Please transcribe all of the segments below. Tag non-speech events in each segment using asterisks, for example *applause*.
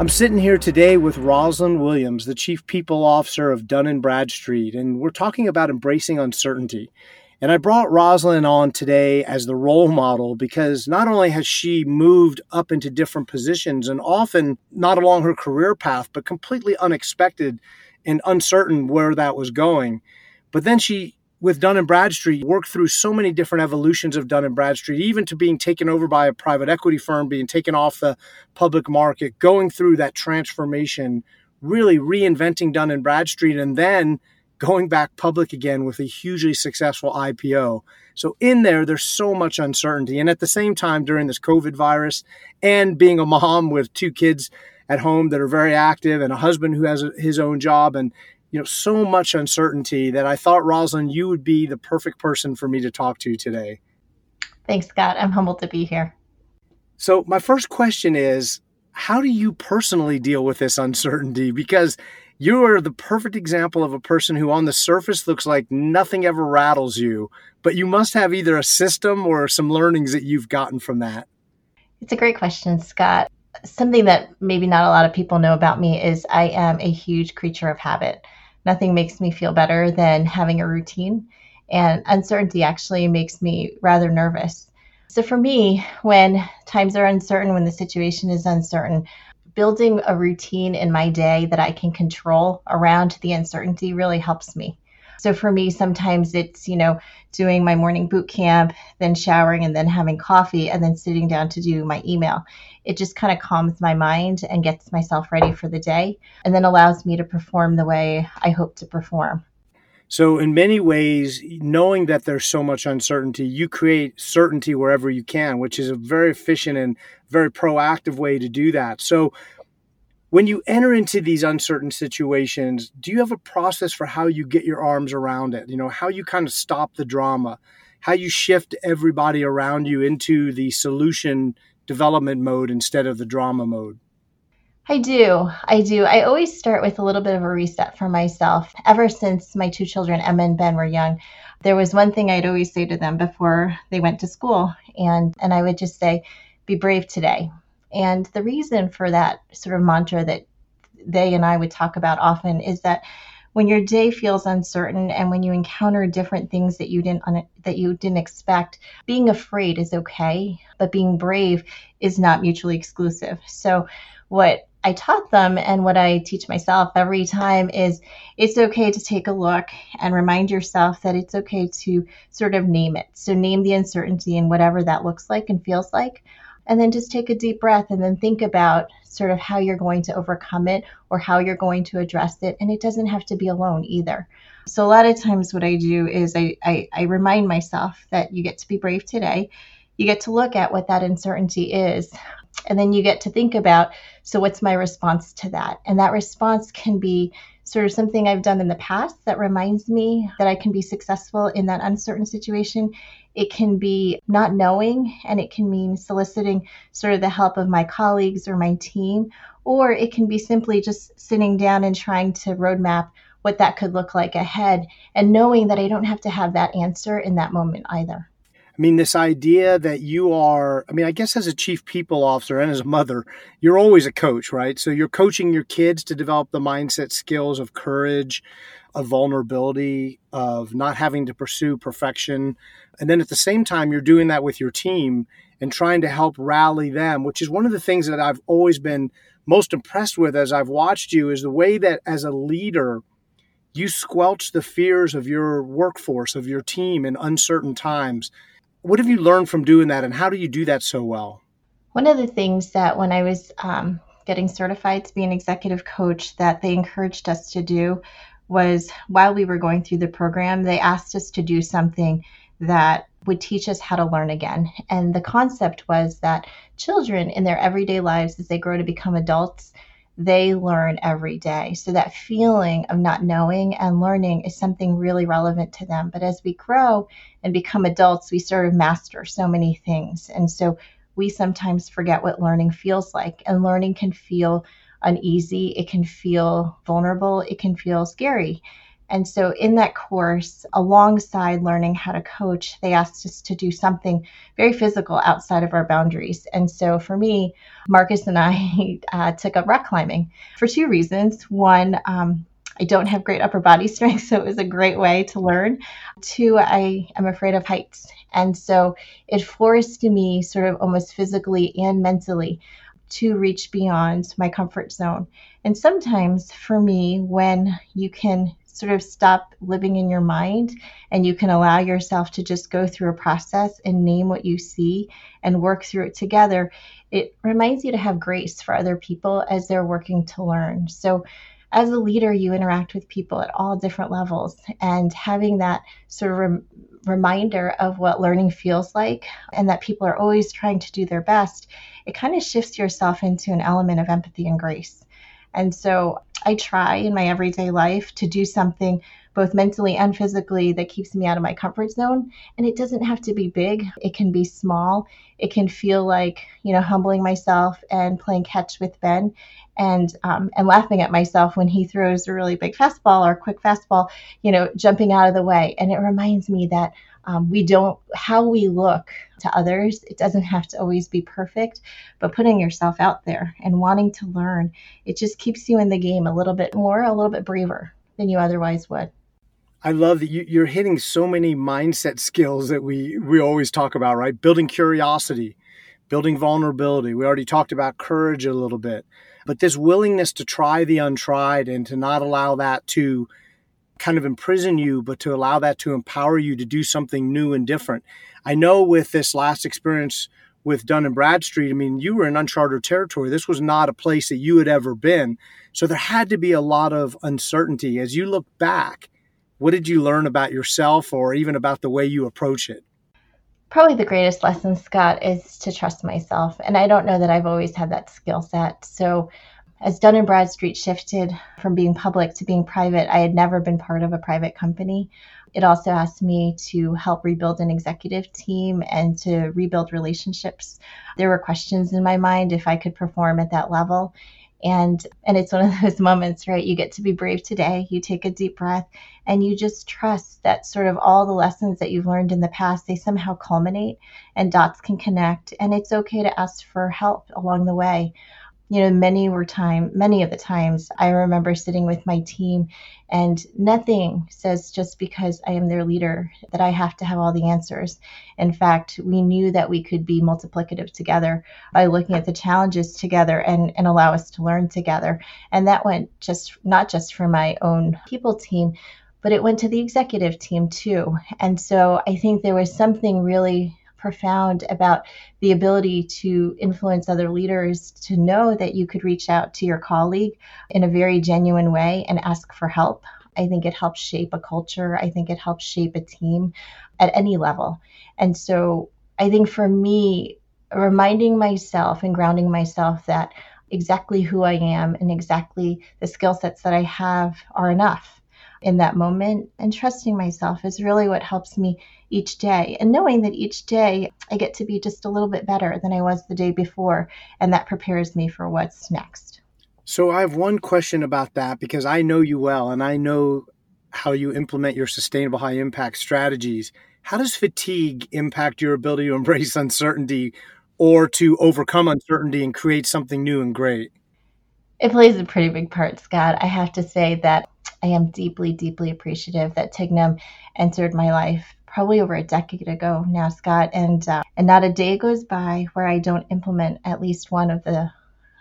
I'm sitting here today with Rosalind Williams, the Chief People Officer of Dun & Bradstreet, and we're talking about embracing uncertainty. And I brought Rosalind on today as the role model because not only has she moved up into different positions and often not along her career path, but completely unexpected and uncertain where that was going, but then she with Dun & Bradstreet worked through so many different evolutions of Dun & Bradstreet, even to being taken over by a private equity firm, being taken off the public market, going through that transformation, really reinventing Dun & Bradstreet, and then going back public again with a hugely successful IPO. So in there, there's so much uncertainty. And at the same time, during this COVID virus and being a mom with two kids at home that are very active and a husband who has his own job and you know so much uncertainty that I thought Rosalind you would be the perfect person for me to talk to today. Thanks, Scott. I'm humbled to be here. So my first question is how do you personally deal with this uncertainty because you are the perfect example of a person who on the surface looks like nothing ever rattles you, but you must have either a system or some learnings that you've gotten from that. It's a great question, Scott. Something that maybe not a lot of people know about me is I am a huge creature of habit nothing makes me feel better than having a routine. And uncertainty actually makes me rather nervous. So for me, when times are uncertain, when the situation is uncertain, building a routine in my day that I can control around the uncertainty really helps me. So for me, sometimes it's, you know, doing my morning boot camp, then showering and then having coffee and then sitting down to do my email. It just kind of calms my mind and gets myself ready for the day and then allows me to perform the way I hope to perform. So, in many ways, knowing that there's so much uncertainty, you create certainty wherever you can, which is a very efficient and very proactive way to do that. So, when you enter into these uncertain situations, do you have a process for how you get your arms around it? You know, how you kind of stop the drama, how you shift everybody around you into the solution development mode instead of the drama mode? I do. I do. I always start with a little bit of a reset for myself. Ever since my two children, Emma and Ben, were young, there was one thing I'd always say to them before they went to school. And, and I would just say, be brave today. And the reason for that sort of mantra that they and I would talk about often is that when your day feels uncertain and when you encounter different things that you didn't that you didn't expect, being afraid is okay, but being brave is not mutually exclusive. So what I taught them and what I teach myself every time is it's okay to take a look and remind yourself that it's okay to sort of name it. So name the uncertainty and whatever that looks like and feels like and then just take a deep breath and then think about sort of how you're going to overcome it or how you're going to address it. And it doesn't have to be alone either. So, a lot of times, what I do is I, I, I remind myself that you get to be brave today. You get to look at what that uncertainty is. And then you get to think about so, what's my response to that? And that response can be sort of something I've done in the past that reminds me that I can be successful in that uncertain situation. It can be not knowing, and it can mean soliciting sort of the help of my colleagues or my team, or it can be simply just sitting down and trying to roadmap what that could look like ahead and knowing that I don't have to have that answer in that moment either. I mean, this idea that you are, I mean, I guess as a chief people officer and as a mother, you're always a coach, right? So you're coaching your kids to develop the mindset skills of courage, of vulnerability, of not having to pursue perfection. And then at the same time, you're doing that with your team and trying to help rally them, which is one of the things that I've always been most impressed with as I've watched you is the way that as a leader, you squelch the fears of your workforce, of your team in uncertain times what have you learned from doing that, and how do you do that so well? One of the things that when I was um, getting certified to be an executive coach, that they encouraged us to do was while we were going through the program, they asked us to do something that would teach us how to learn again. And the concept was that children in their everyday lives, as they grow to become adults, they learn every day. So that feeling of not knowing and learning is something really relevant to them. But as we grow and become adults, we sort of master so many things. And so we sometimes forget what learning feels like. And learning can feel uneasy, it can feel vulnerable, it can feel scary. And so, in that course, alongside learning how to coach, they asked us to do something very physical outside of our boundaries. And so, for me, Marcus and I *laughs* uh, took up rock climbing for two reasons. One, um, I don't have great upper body *laughs* strength, so it was a great way to learn. Two, I am afraid of heights. And so it forced me, sort of almost physically and mentally, to reach beyond my comfort zone. And sometimes for me, when you can sort of stop living in your mind and you can allow yourself to just go through a process and name what you see and work through it together, it reminds you to have grace for other people as they're working to learn. So, as a leader, you interact with people at all different levels, and having that sort of rem- reminder of what learning feels like and that people are always trying to do their best, it kind of shifts yourself into an element of empathy and grace. And so I try in my everyday life to do something both mentally and physically that keeps me out of my comfort zone. And it doesn't have to be big, it can be small. It can feel like, you know, humbling myself and playing catch with Ben and um, and laughing at myself when he throws a really big fastball or a quick fastball, you know, jumping out of the way. And it reminds me that um, we don't how we look to others it doesn't have to always be perfect but putting yourself out there and wanting to learn it just keeps you in the game a little bit more a little bit braver than you otherwise would I love that you, are hitting so many mindset skills that we we always talk about, right? Building curiosity, building vulnerability. We already talked about courage a little bit, but this willingness to try the untried and to not allow that to kind of imprison you, but to allow that to empower you to do something new and different. I know with this last experience with Dun and Bradstreet, I mean, you were in uncharted territory. This was not a place that you had ever been. So there had to be a lot of uncertainty. As you look back, what did you learn about yourself or even about the way you approach it? Probably the greatest lesson, Scott, is to trust myself. And I don't know that I've always had that skill set. So as Dun and Bradstreet shifted from being public to being private, I had never been part of a private company. It also asked me to help rebuild an executive team and to rebuild relationships. There were questions in my mind if I could perform at that level. And and it's one of *laughs* those moments, right? You get to be brave today. You take a deep breath and you just trust that sort of all the lessons that you've learned in the past, they somehow culminate and dots can connect. And it's okay to ask for help along the way you know many were time many of the times i remember sitting with my team and nothing says just because i am their leader that i have to have all the answers. In fact we knew that we could be multiplicative together by looking at the challenges together and, and allow us to learn together. And that went just not just for my own people team but it went to the executive team too. And so i think there was something really profound about the ability to influence other leaders to know that you could reach out to your colleague in a very genuine way and ask for help. I think it helps shape a culture. I think it helps shape a team at any level. And so I think for me, reminding myself and grounding myself that exactly who I am and exactly the skill sets that I have are enough in that moment and trusting myself is really what helps me each day and knowing that each day I get to be just a little bit better than I was the day before and that prepares me for what's next. So I have one question about that because I know you well and I know how you implement your sustainable high impact strategies. How does fatigue impact your ability to *laughs* embrace uncertainty or to overcome uncertainty and create something new and great? It plays a pretty big part, Scott. I have to say that I am deeply, deeply appreciative that Tignum entered my life probably over a decade ago now, Scott, and uh, and not a day goes by where I don't implement at least one of the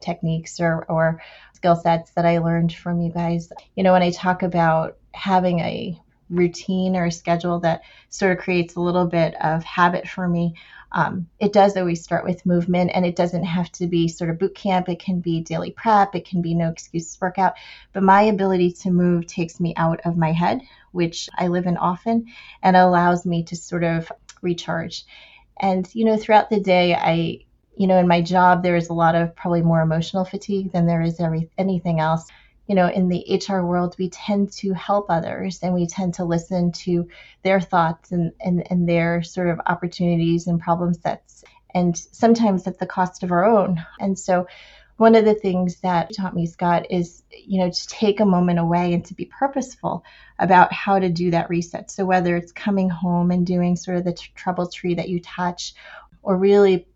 techniques or or skill sets that I learned from you guys. You know, when I talk about having a routine or a schedule that sort of creates a little bit of habit for me. Um, it does always start with movement, and it doesn't have to be sort of boot camp. It can be daily prep, it can be no excuses workout. But my ability to move takes me out of my head, which I live in often, and allows me to sort of recharge. And, you know, throughout the day, I, you know, in my job, there is a lot of probably more emotional fatigue than there is every, anything else you know, in the HR world, we tend to help others and we tend to listen to their thoughts and, and, and their sort of opportunities and problem sets. And sometimes at the cost of our own. And so one of the things that taught me, Scott, is you know to take a moment away and to be purposeful about how to do that reset. So whether it's coming home and doing sort of the t- trouble tree that you touch, or really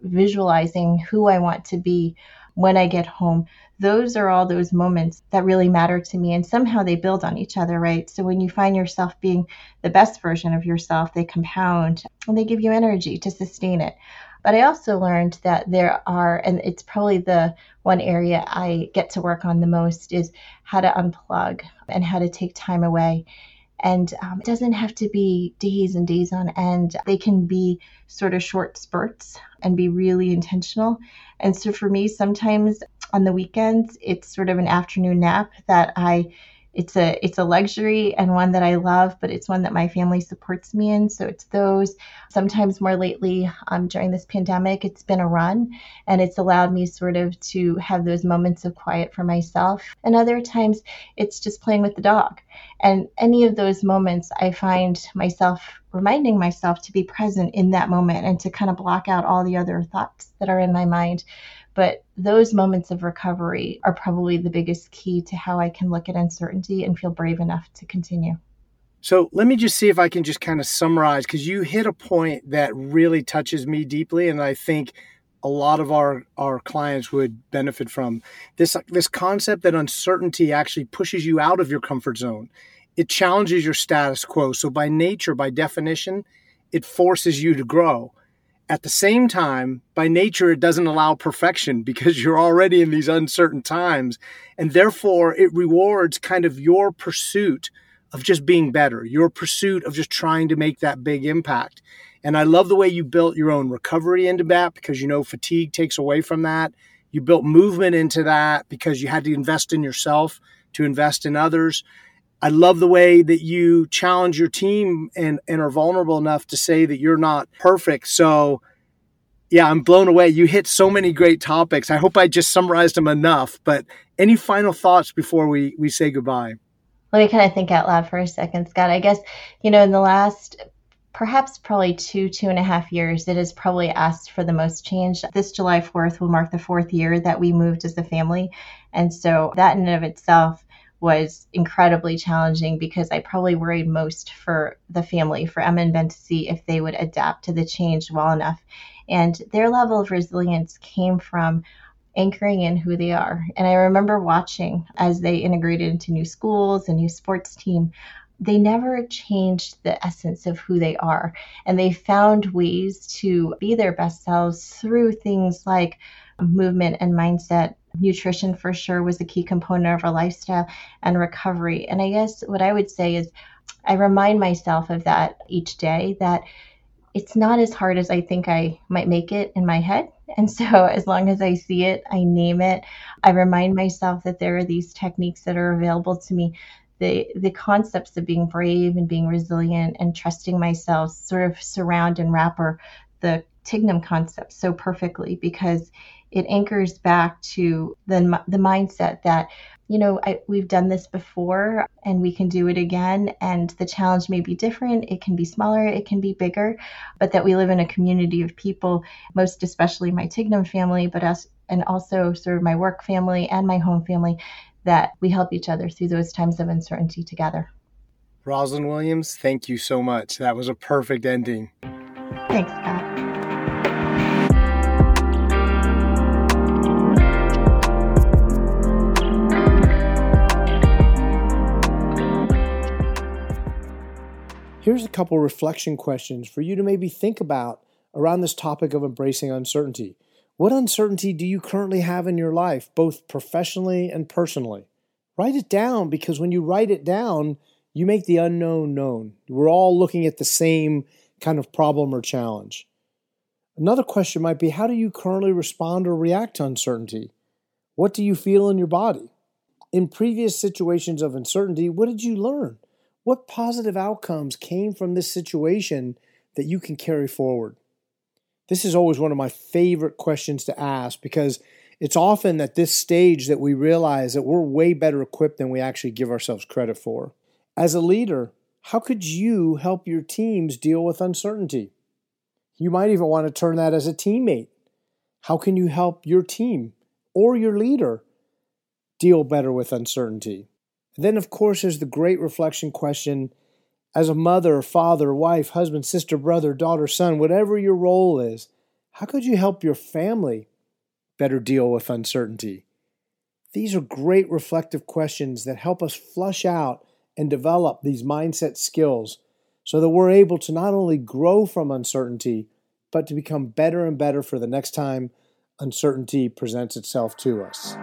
visualizing who I want to be when I get home. Those are all those moments that really matter to me. And somehow they build on each other, right? So when you find yourself being the best version of yourself, they compound and they give you energy to sustain it. But I also learned that there are, and it's probably the one area I get to work on the most, is how to unplug and how to take time away. And um, it doesn't have to be days and days on end. They can be sort of short spurts and be really intentional. And so for me, sometimes on the weekends, it's sort of an afternoon nap that I it's a it's a luxury and one that I love, but it's one that my family supports me in. So it's those. Sometimes more lately, um, during this pandemic, it's been a run, and it's allowed me sort of to have those moments of quiet for myself. And other times, it's just playing with the dog. And any of those moments, I find myself reminding myself to be present in that moment and to kind of block out all the other thoughts that are in my mind but those moments of recovery are probably the biggest key to how I can look at uncertainty and feel brave enough to continue. So let me just see if I can just kind of summarize because you hit a point that really touches me deeply, and I think a lot of our our clients would benefit from this this concept that uncertainty actually pushes you out of your comfort zone. It challenges your status quo. So by nature, by definition, it forces you to grow. At the same time, by nature, it doesn't allow perfection *laughs* because you're already in these uncertain times. And therefore, it rewards kind of your pursuit of just being better, your pursuit of just trying to make that big impact. And I love the way you built your own recovery into that because you know fatigue takes away from that. You built movement into that because you had to invest in yourself to invest in others. I love the way that you challenge your team and, and are vulnerable enough to say that you're not perfect. So, yeah, I'm blown away. You hit so many great topics. I hope I just summarized them enough. But any final thoughts before we, we say goodbye? Let me kind of think out loud for a second, Scott. I guess, you know, in the last perhaps probably two, two and a half years, it has probably asked for the most change. This July 4th will mark the fourth year that we moved as a family. And so that in and of itself was incredibly challenging because I probably worried most for the family, for Emma and Ben to see if they would adapt to the change well enough. And their level of resilience came from anchoring in who they are. And I remember watching as they integrated into new schools, a new sports team. They never changed the essence of who they are. And they found ways to be their best selves through things like movement and mindset nutrition for sure was a key component of our lifestyle and recovery. And I guess what I would say is I remind myself of that each day that it's not as hard as I think I might make it in my head. *laughs* And so, as long as I see it, I name it. I remind myself that there are these techniques that are available to me. The, the concepts of being brave and being resilient and trusting myself sort of surround and wrapper the Tignum concept so perfectly because it anchors back to the, the mindset that you know I, we've done this before and we can do it again and the challenge may be different it can be smaller it can be bigger but that we live in a community of people most especially my tignum family but us and also sort of my work family and my home family that we help each other through those times of uncertainty together. Rosalind williams thank you so much. That was a perfect ending. Thanks scott Here's a couple reflection questions for you to maybe think about around this topic of embracing uncertainty. What uncertainty do you currently have in your life, both professionally and personally? Write it down because when you write it down, you make the unknown known. We're all looking at the same kind of problem or challenge. Another question might be how do you currently respond or react to uncertainty? What do you feel in your body? In previous situations of uncertainty, what did you learn? What positive outcomes came from this situation that you can carry forward? This is always one of my favorite questions to ask because it's often at this stage that we realize that we're way better equipped than we actually give ourselves credit for. As a leader, how could you help your teams deal with uncertainty? You might even want to turn that as a teammate. How can you help your team or your leader deal better with uncertainty? And then, of course, there's the great reflection question as a mother, father, wife, husband, sister, brother, daughter, son, whatever your role is, how could you help your family better deal with uncertainty? These are great reflective questions that help us flush out and develop these mindset skills so that we're able to not only grow from uncertainty, but to become better and better for the next time uncertainty presents itself to us.